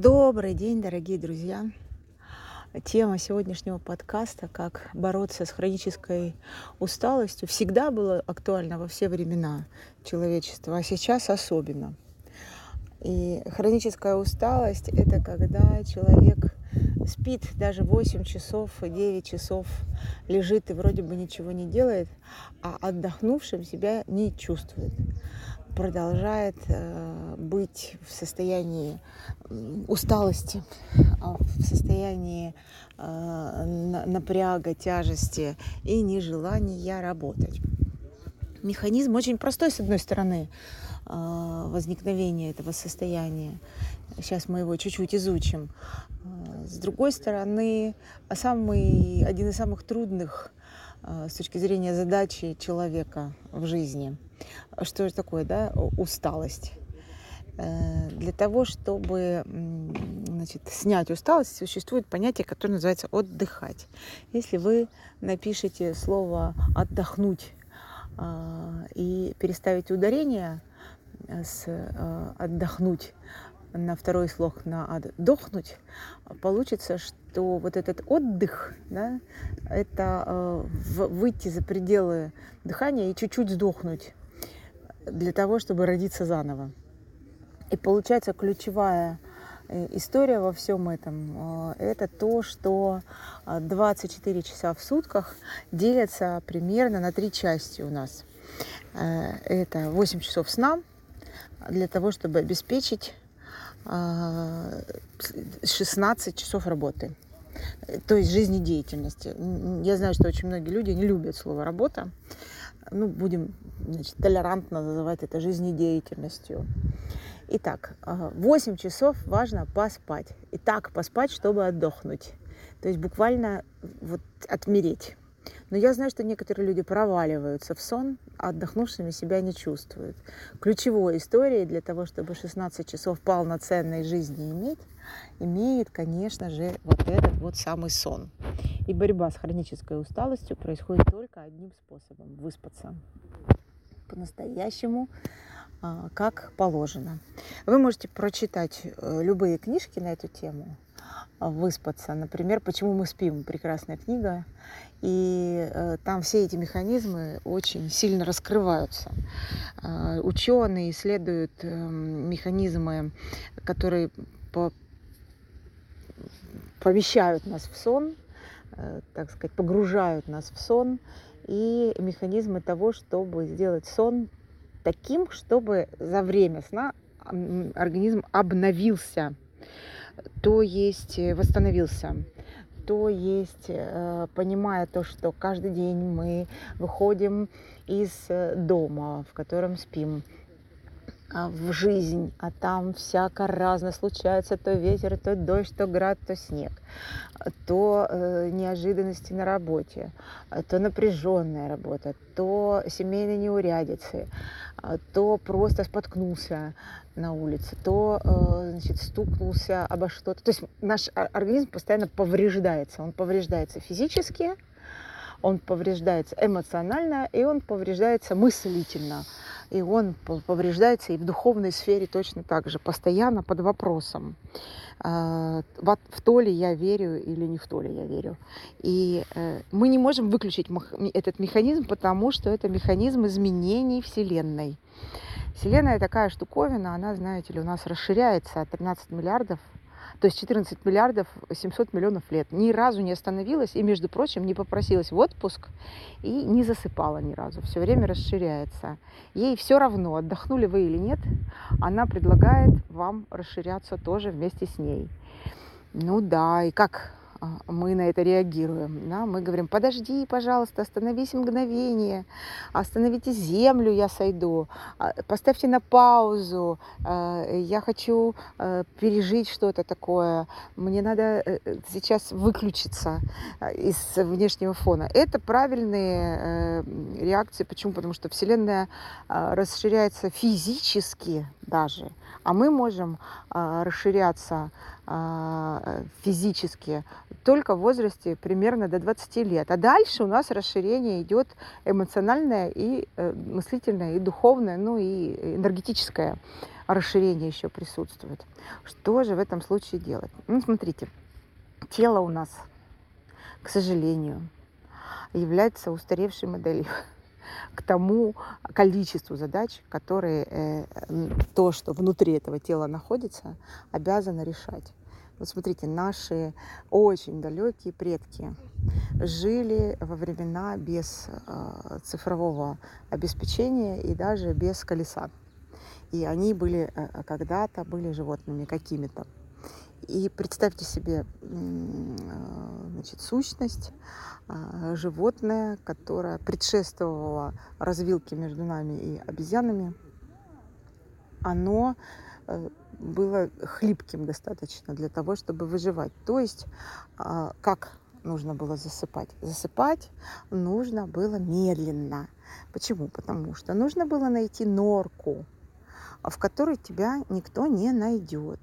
Добрый день, дорогие друзья! Тема сегодняшнего подкаста «Как бороться с хронической усталостью» всегда была актуальна во все времена человечества, а сейчас особенно. И хроническая усталость – это когда человек спит даже 8 часов, 9 часов, лежит и вроде бы ничего не делает, а отдохнувшим себя не чувствует продолжает э, быть в состоянии усталости, а, в состоянии э, напряга, тяжести и нежелания работать. Механизм очень простой, с одной стороны, э, возникновения этого состояния. Сейчас мы его чуть-чуть изучим. С другой стороны, самый, один из самых трудных с точки зрения задачи человека в жизни – что же такое, да, усталость? Э, для того, чтобы значит, снять усталость, существует понятие, которое называется отдыхать. Если вы напишете слово отдохнуть а, и переставите ударение с э, отдохнуть на второй слог на отдохнуть, получится, что вот этот отдых, да, это э, выйти за пределы дыхания и чуть-чуть сдохнуть для того, чтобы родиться заново. И получается ключевая э, история во всем этом э, – это то, что 24 часа в сутках делятся примерно на три части у нас. Это 8 часов сна для того, чтобы обеспечить 16 часов работы, то есть жизнедеятельности. Я знаю, что очень многие люди не любят слово «работа», ну, будем значит, толерантно называть это жизнедеятельностью. Итак, 8 часов важно поспать. И так поспать, чтобы отдохнуть. То есть буквально вот отмереть. Но я знаю, что некоторые люди проваливаются в сон, а отдохнувшими себя не чувствуют. Ключевой историей для того, чтобы 16 часов полноценной жизни иметь, имеет, конечно же, вот этот вот самый сон. И борьба с хронической усталостью происходит только одним способом – выспаться по-настоящему, а, как положено. Вы можете прочитать э, любые книжки на эту тему, выспаться. Например, «Почему мы спим» – прекрасная книга. И э, там все эти механизмы очень сильно раскрываются. Э, ученые исследуют э, механизмы, которые по помещают нас в сон, так сказать, погружают нас в сон, и механизмы того, чтобы сделать сон таким, чтобы за время сна организм обновился то есть э, восстановился, то есть э, понимая то, что каждый день мы выходим из э, дома, в котором спим, в жизнь, а там всяко разно случается, то ветер, то дождь, то град, то снег, то э, неожиданности на работе, то напряженная работа, то семейные неурядицы, то просто споткнулся на улице, то э, значит, стукнулся обо что-то. То есть наш организм постоянно повреждается. Он повреждается физически, он повреждается эмоционально, и он повреждается мыслительно и он повреждается и в духовной сфере точно так же, постоянно под вопросом, а, в то ли я верю или не в то ли я верю. И э, мы не можем выключить этот механизм, потому что это механизм изменений Вселенной. Вселенная такая штуковина, она, знаете ли, у нас расширяется от 13 миллиардов то есть 14 миллиардов 700 миллионов лет. Ни разу не остановилась и, между прочим, не попросилась в отпуск и не засыпала ни разу. Все время расширяется. Ей все равно, отдохнули вы или нет, она предлагает вам расширяться тоже вместе с ней. Ну да, и как мы на это реагируем. Да? Мы говорим, подожди, пожалуйста, остановись мгновение, остановите землю, я сойду, а, поставьте на паузу, а, я хочу пережить что-то такое, мне надо э, э, сейчас выключиться из внешнего фона. Это правильные э, реакции. Почему? Потому что Вселенная расширяется физически даже, а мы можем расширяться физически только в возрасте примерно до 20 лет. А дальше у нас расширение идет эмоциональное и э, мыслительное, и духовное, ну и энергетическое расширение еще присутствует. Что же в этом случае делать? Ну, смотрите, тело у нас, к сожалению, является устаревшей моделью к тому количеству задач, которые э, то, что внутри этого тела находится, обязано решать. Вот смотрите, наши очень далекие предки жили во времена без э, цифрового обеспечения и даже без колеса. И они были э, когда-то были животными какими-то. И представьте себе значит, сущность, э, животное, которое предшествовало развилке между нами и обезьянами. Оно э, было хлипким достаточно для того, чтобы выживать. То есть, а, как нужно было засыпать? Засыпать нужно было медленно. Почему? Потому что нужно было найти норку, в которой тебя никто не найдет.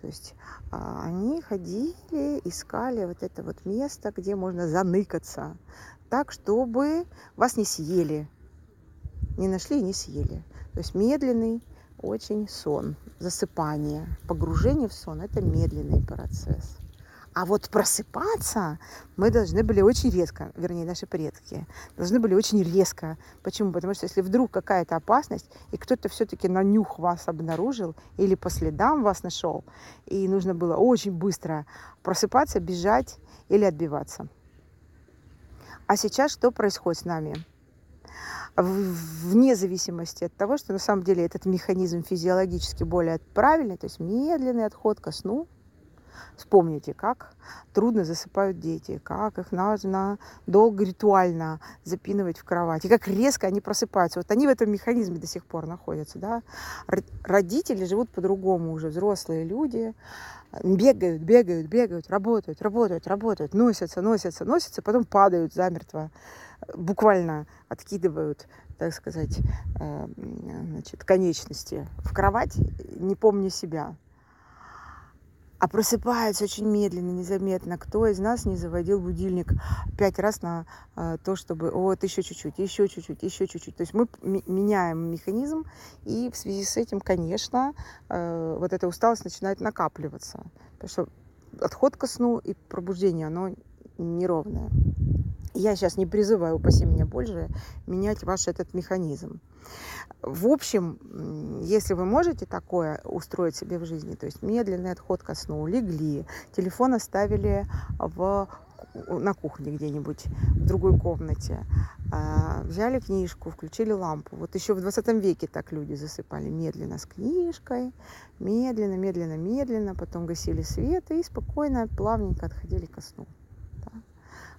То есть а, они ходили, искали вот это вот место, где можно заныкаться, так, чтобы вас не съели. Не нашли и не съели. То есть медленный очень сон, засыпание, погружение в сон – это медленный процесс. А вот просыпаться мы должны были очень резко, вернее, наши предки, должны были очень резко. Почему? Потому что если вдруг какая-то опасность, и кто-то все-таки на нюх вас обнаружил или по следам вас нашел, и нужно было очень быстро просыпаться, бежать или отбиваться. А сейчас что происходит с нами? вне зависимости от того, что на самом деле этот механизм физиологически более правильный, то есть медленный отход ко сну. Вспомните, как трудно засыпают дети, как их нужно долго ритуально запинывать в кровать, и как резко они просыпаются. Вот они в этом механизме до сих пор находятся. Да? Родители живут по-другому уже, взрослые люди, бегают, бегают, бегают, работают, работают, работают, носятся, носятся, носятся, потом падают замертво буквально откидывают, так сказать, э, значит, конечности в кровать, не помня себя. А просыпаются очень медленно, незаметно. Кто из нас не заводил будильник пять раз на э, то, чтобы вот еще чуть-чуть, еще чуть-чуть, еще чуть-чуть. То есть мы меняем механизм, и в связи с этим, конечно, э, вот эта усталость начинает накапливаться. Потому что отход ко сну и пробуждение, оно неровное. Я сейчас не призываю, упаси меня больше, менять ваш этот механизм. В общем, если вы можете такое устроить себе в жизни, то есть медленный отход ко сну, легли, телефон оставили в на кухне где-нибудь, в другой комнате. А, взяли книжку, включили лампу. Вот еще в 20 веке так люди засыпали медленно с книжкой, медленно, медленно, медленно, потом гасили свет и спокойно, плавненько отходили ко сну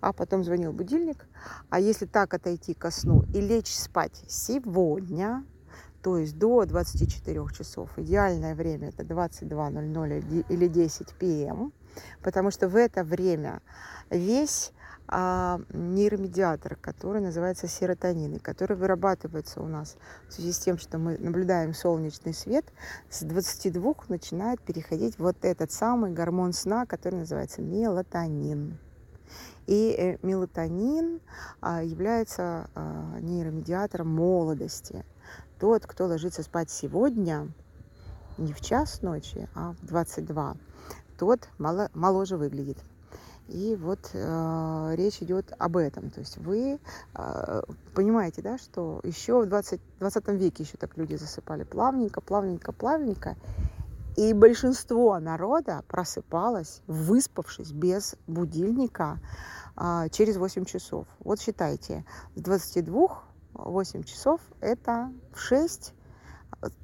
а потом звонил будильник. А если так отойти ко сну и лечь спать сегодня, то есть до 24 часов, идеальное время это 22.00 или 10 пм, потому что в это время весь а, нейромедиатор, который называется серотонин, и который вырабатывается у нас в связи с тем, что мы наблюдаем солнечный свет, с 22 начинает переходить вот этот самый гормон сна, который называется мелатонин. И э, мелатонин а, является а, нейромедиатором молодости. Тот, кто ложится спать сегодня, не в час ночи, а в 22, тот моложе выглядит. И вот э, речь идет об этом. То есть вы э, понимаете, да, что еще в 20, 20 веке еще так люди засыпали плавненько, плавненько, плавненько. И большинство народа просыпалось, выспавшись без будильника, а, через 8 часов. Вот считайте, с 22 8 часов это в 6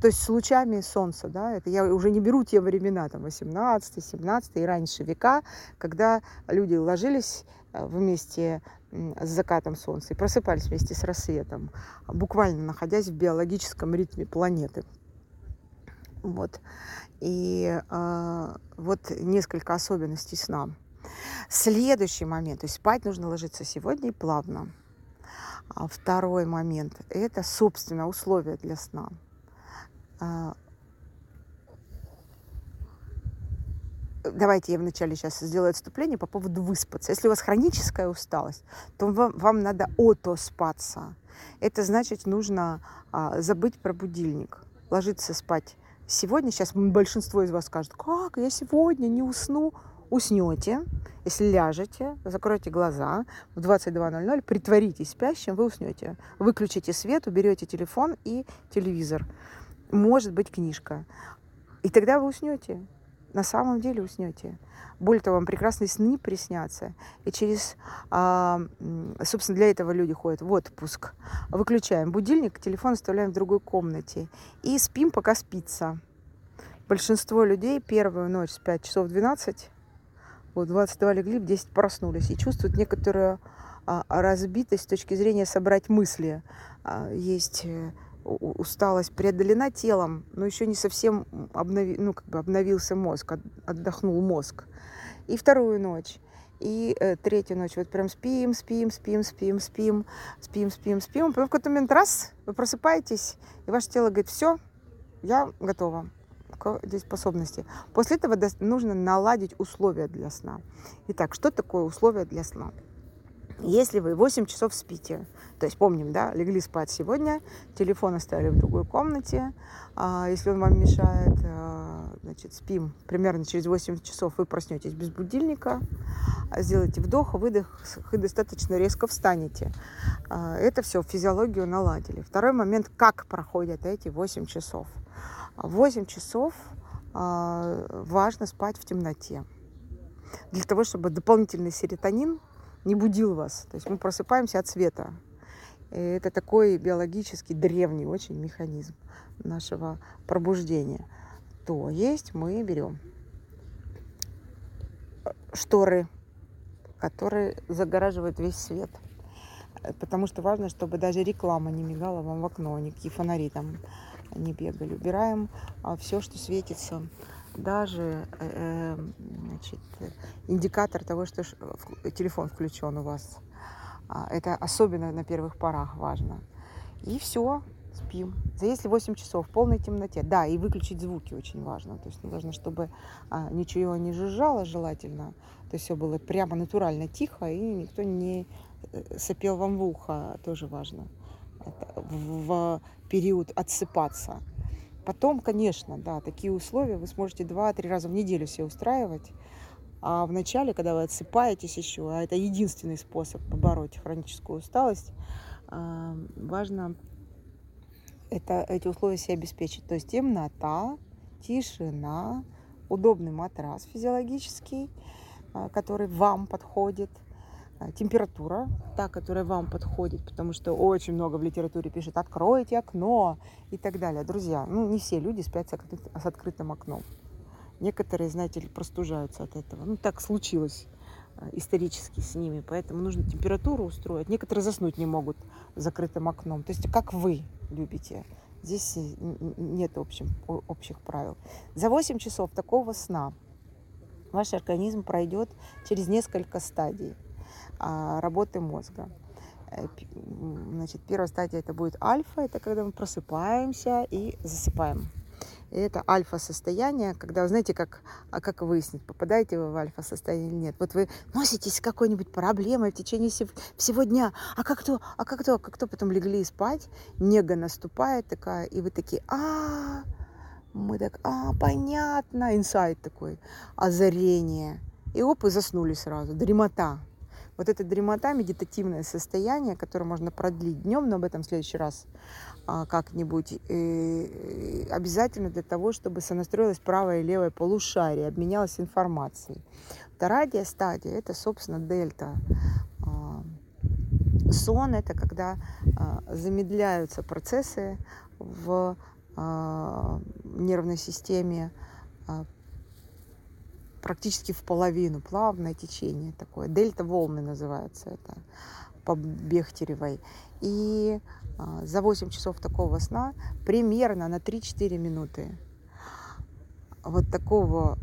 то есть с лучами солнца, да, это я уже не беру те времена, там, 18, 17 и раньше века, когда люди ложились э, вместе с закатом солнца и просыпались вместе с рассветом, буквально находясь в биологическом ритме планеты. Вот. И э, вот несколько особенностей сна. Следующий момент, то есть спать нужно ложиться сегодня и плавно. А второй момент – это, собственно, условия для сна. А, давайте я вначале сейчас сделаю отступление по поводу выспаться. Если у вас хроническая усталость, то вам, вам надо отоспаться. Это значит, нужно а, забыть про будильник. ложиться спать сегодня, сейчас большинство из вас скажет, как я сегодня не усну, уснете, если ляжете, закройте глаза в 22.00, притворитесь спящим, вы уснете. Выключите свет, уберете телефон и телевизор. Может быть, книжка. И тогда вы уснете. На самом деле уснете. Более того, вам прекрасные сны приснятся. И через, а, собственно, для этого люди ходят в отпуск. Выключаем будильник, телефон оставляем в другой комнате. И спим, пока спится. Большинство людей первую ночь спят часов 12, вот 22 легли, в 10 проснулись и чувствуют некоторую а, разбитость с точки зрения собрать мысли. А, есть э, усталость преодолена телом, но еще не совсем обнови, ну, как бы обновился мозг, отдохнул мозг. И вторую ночь. И э, третью ночь вот прям спим, спим, спим, спим, спим, спим, спим, спим. Потом в какой-то момент раз, вы просыпаетесь, и ваше тело говорит, все, я готова к дееспособности. После этого нужно наладить условия для сна. Итак, что такое условия для сна? Если вы 8 часов спите, то есть помним, да, легли спать сегодня, телефон оставили в другой комнате, а если он вам мешает, а, значит, спим примерно через 8 часов, вы проснетесь без будильника, сделаете вдох, выдох и достаточно резко встанете. А, это все, физиологию наладили. Второй момент, как проходят эти 8 часов. 8 часов а, важно спать в темноте. Для того, чтобы дополнительный серотонин не будил вас. То есть мы просыпаемся от света. И это такой биологический древний очень механизм нашего пробуждения. То есть мы берем шторы, которые загораживают весь свет. Потому что важно, чтобы даже реклама не мигала вам в окно, никакие фонари там не бегали. Убираем а, все, что светится даже э, эм, значит, индикатор того, что телефон включен у вас. А, это особенно на первых порах важно. И все, спим. За если 8 часов в полной темноте. Да, и выключить звуки очень важно. То есть нужно, чтобы а, ничего не жужжало желательно. То есть все было прямо натурально тихо, и никто не э, сопел вам в ухо. Тоже важно. Это в период отсыпаться. Потом, конечно, да, такие условия вы сможете два-три раза в неделю себе устраивать. А в начале, когда вы отсыпаетесь еще, а это единственный способ побороть хроническую усталость, а, важно это, эти условия себе обеспечить. То есть темнота, тишина, удобный матрас физиологический, а, который вам подходит – температура, та, которая вам подходит, потому что очень много в литературе пишет «откройте окно» и так далее. Друзья, ну не все люди спят с открытым окном. Некоторые, знаете ли, простужаются от этого. Ну так случилось э, исторически с ними, поэтому нужно температуру устроить. Некоторые заснуть не могут с закрытым окном. То есть как вы любите. Здесь нет общим, общих правил. За 8 часов такого сна ваш организм пройдет через несколько стадий. А, работы мозга. Э, значит, первая стадия это будет альфа, это когда мы просыпаемся и засыпаем. И это альфа-состояние, когда, знаете, как, а как выяснить, попадаете вы в альфа-состояние или нет. Вот вы носитесь с какой-нибудь проблемой в течение всего дня, а как то, а как то, как то потом легли спать, нега наступает такая, и вы такие, а, мы так, а, понятно, инсайт такой, озарение. И оп, и заснули сразу, дремота. Вот это дремота, медитативное состояние, которое можно продлить днем, но об этом в следующий раз а, как-нибудь, э, обязательно для того, чтобы сонастроилось правое и левое полушарие, обменялась информацией. Вторая стадия – это, собственно, дельта. А, сон – это когда а, замедляются процессы в а, нервной системе, практически в половину, плавное течение такое. Дельта волны называется это по Бехтеревой. И а, за 8 часов такого сна примерно на 3-4 минуты вот такого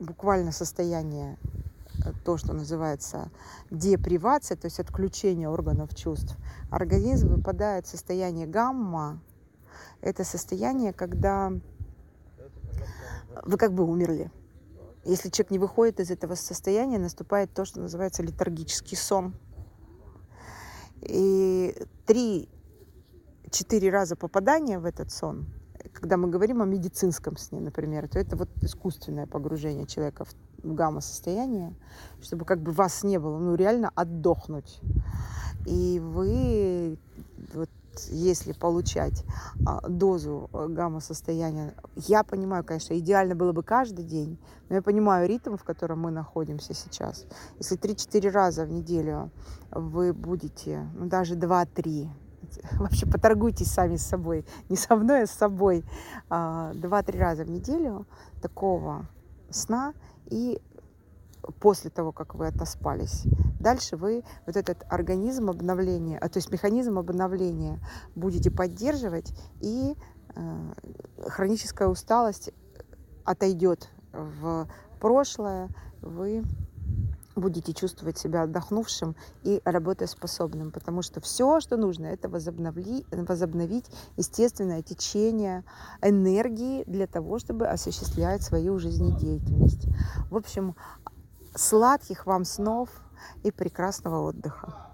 буквально состояния, э, то, что называется депривация, то есть отключение органов чувств, организм выпадает в состояние гамма. Это состояние, когда вы как бы умерли. Если человек не выходит из этого состояния, наступает то, что называется летаргический сон. И три-четыре раза попадания в этот сон, когда мы говорим о медицинском сне, например, то это вот искусственное погружение человека в гамма-состояние, чтобы как бы вас не было, ну реально отдохнуть. И вы вот если получать а, дозу э, гамма-состояния, я понимаю, конечно, идеально было бы каждый день, но я понимаю ритм, в котором мы находимся сейчас. Если 3-4 раза в неделю вы будете, ну даже 2-3, вообще поторгуйтесь сами с собой, не со мной, а с собой, 2-3 а, раза в неделю такого сна и после того, как вы отоспались. Дальше вы вот этот организм обновления, а, то есть механизм обновления будете поддерживать, и э, хроническая усталость отойдет в прошлое, вы будете чувствовать себя отдохнувшим и работоспособным, потому что все, что нужно, это возобнови, возобновить естественное течение энергии для того, чтобы осуществлять свою жизнедеятельность. В общем, Сладких вам снов и прекрасного отдыха.